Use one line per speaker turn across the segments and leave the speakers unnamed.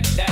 feels tight.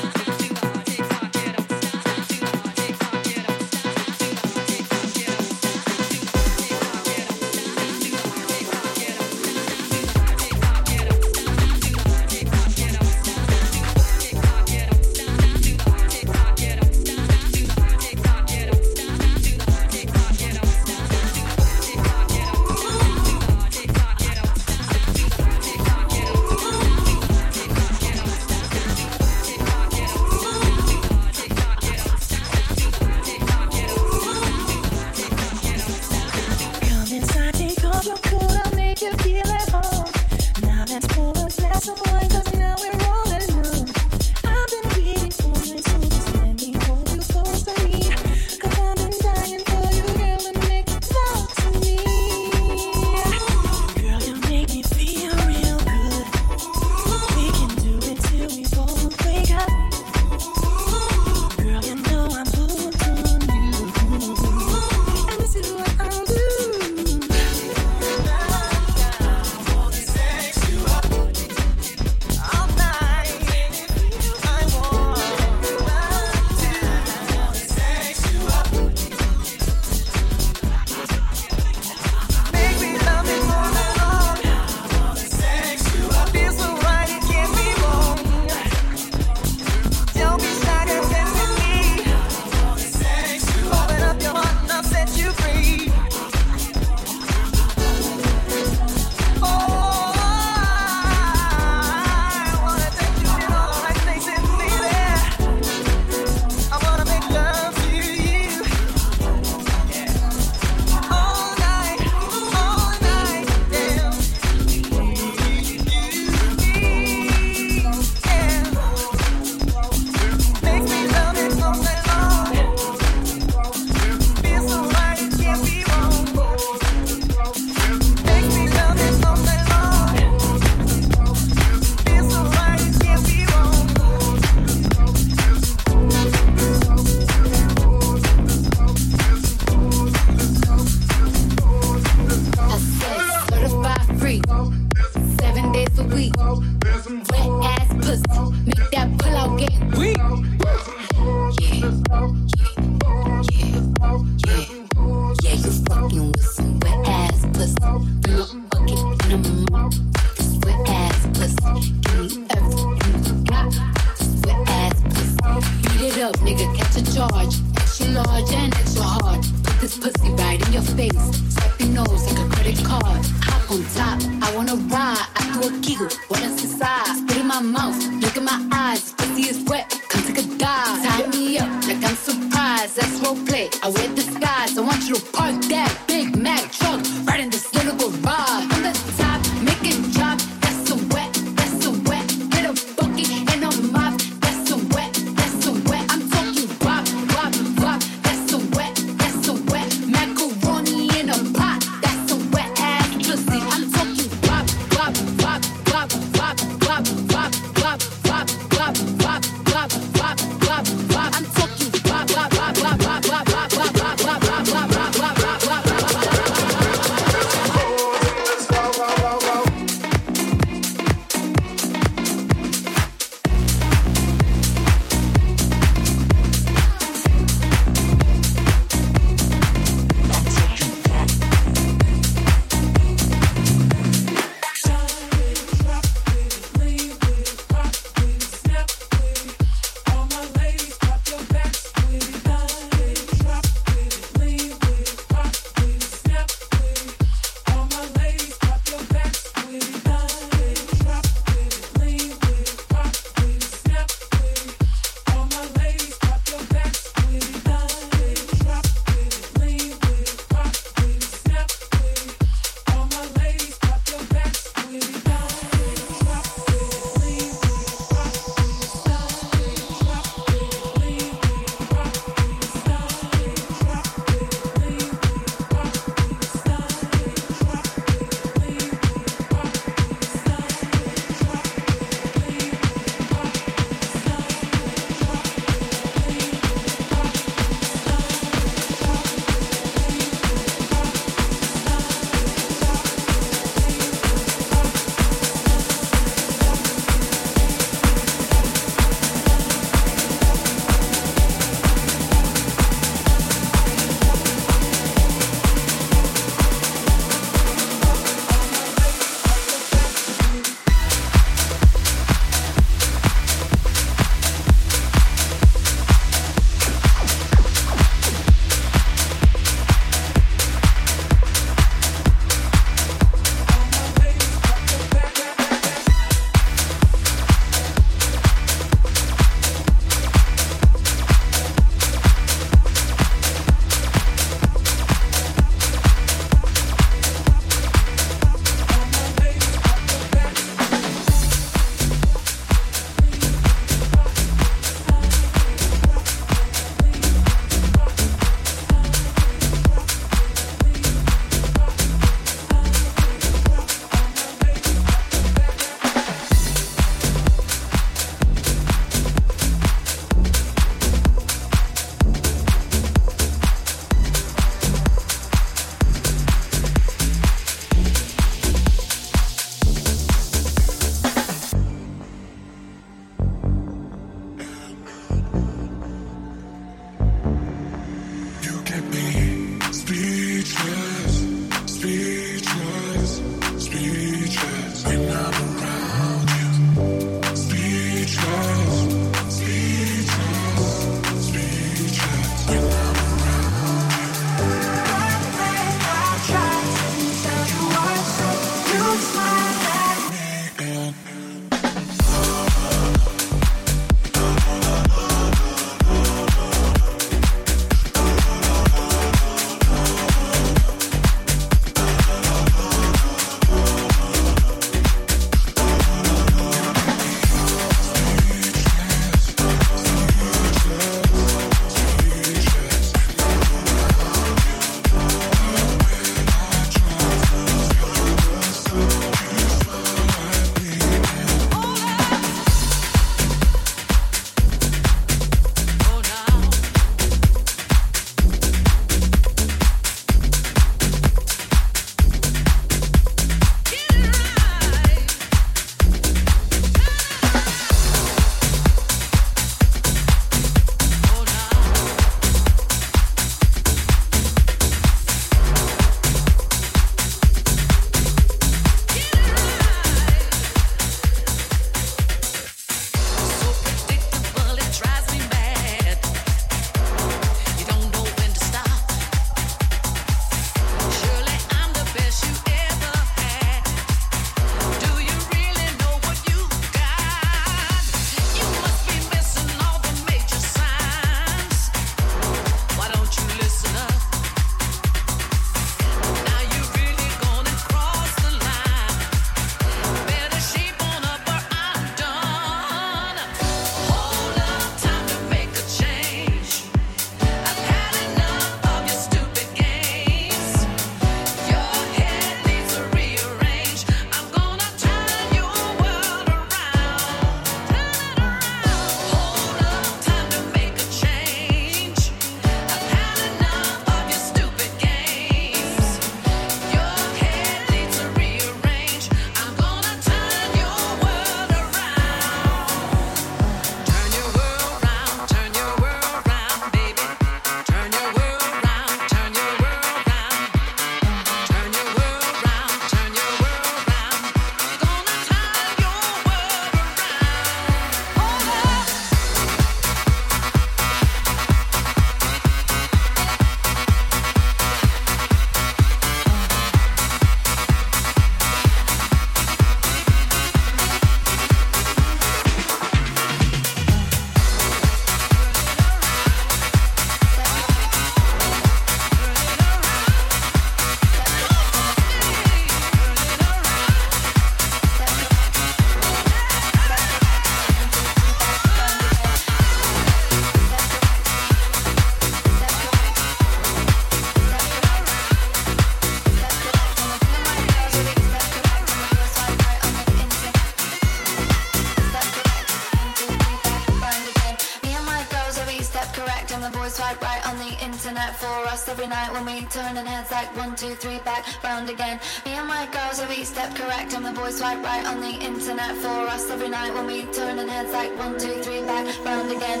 Two, three, back, round again. Me and my girls every step correct and the boys swipe right on the internet for us every night when we turn and heads like one, two, three, back, round again.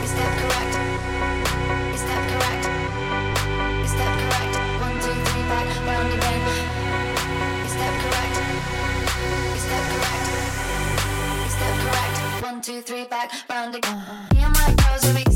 You step correct. You step correct. You step correct. One, two, three, back, round again. You step correct. You step correct. You step correct. One, two, three, back, round again. Me and my girls every step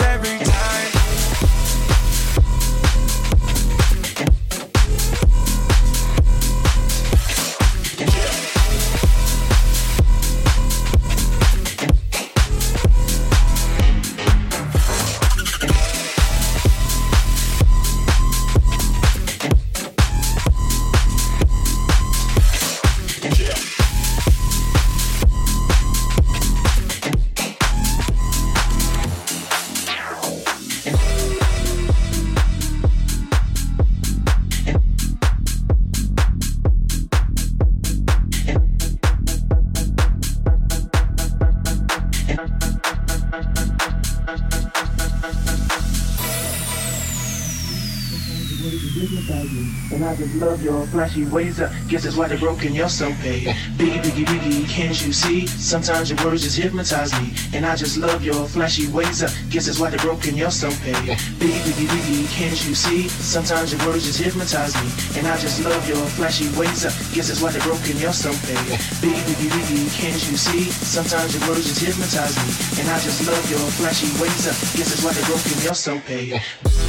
every
love your flashy ways. I guess that's why they're broken. You're so paid. Biggie, biggie, biggie, can't you see? Sometimes your words just hypnotize me. And I just love your flashy ways. I guess that's why they're broken. You're so paid. Biggie, biggie, biggie, can't you see? Sometimes your words just hypnotize me. And I just love your flashy ways. I guess that's why they're broken. You're so paid. Biggie, biggie, biggie, can't you see? Sometimes your words just hypnotize me. And I just love your flashy ways. I guess that's why they're broken. You're so paid.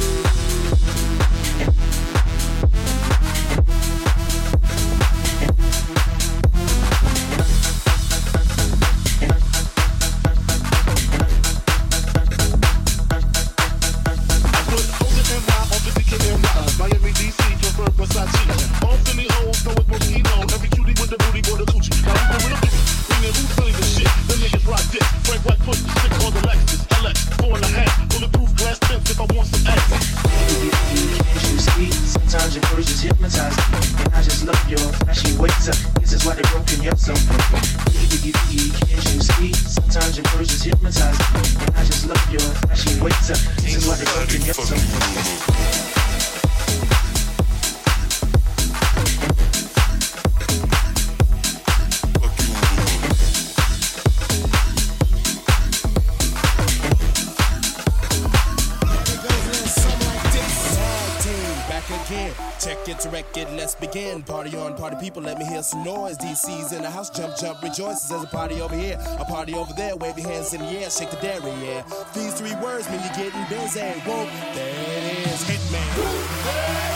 DC's in the house, jump, jump, rejoices. There's a party over here, a party over there. Wave your hands in the air, shake the dairy, yeah. These three words mean you're getting busy. Whoa, there it is, Hitman.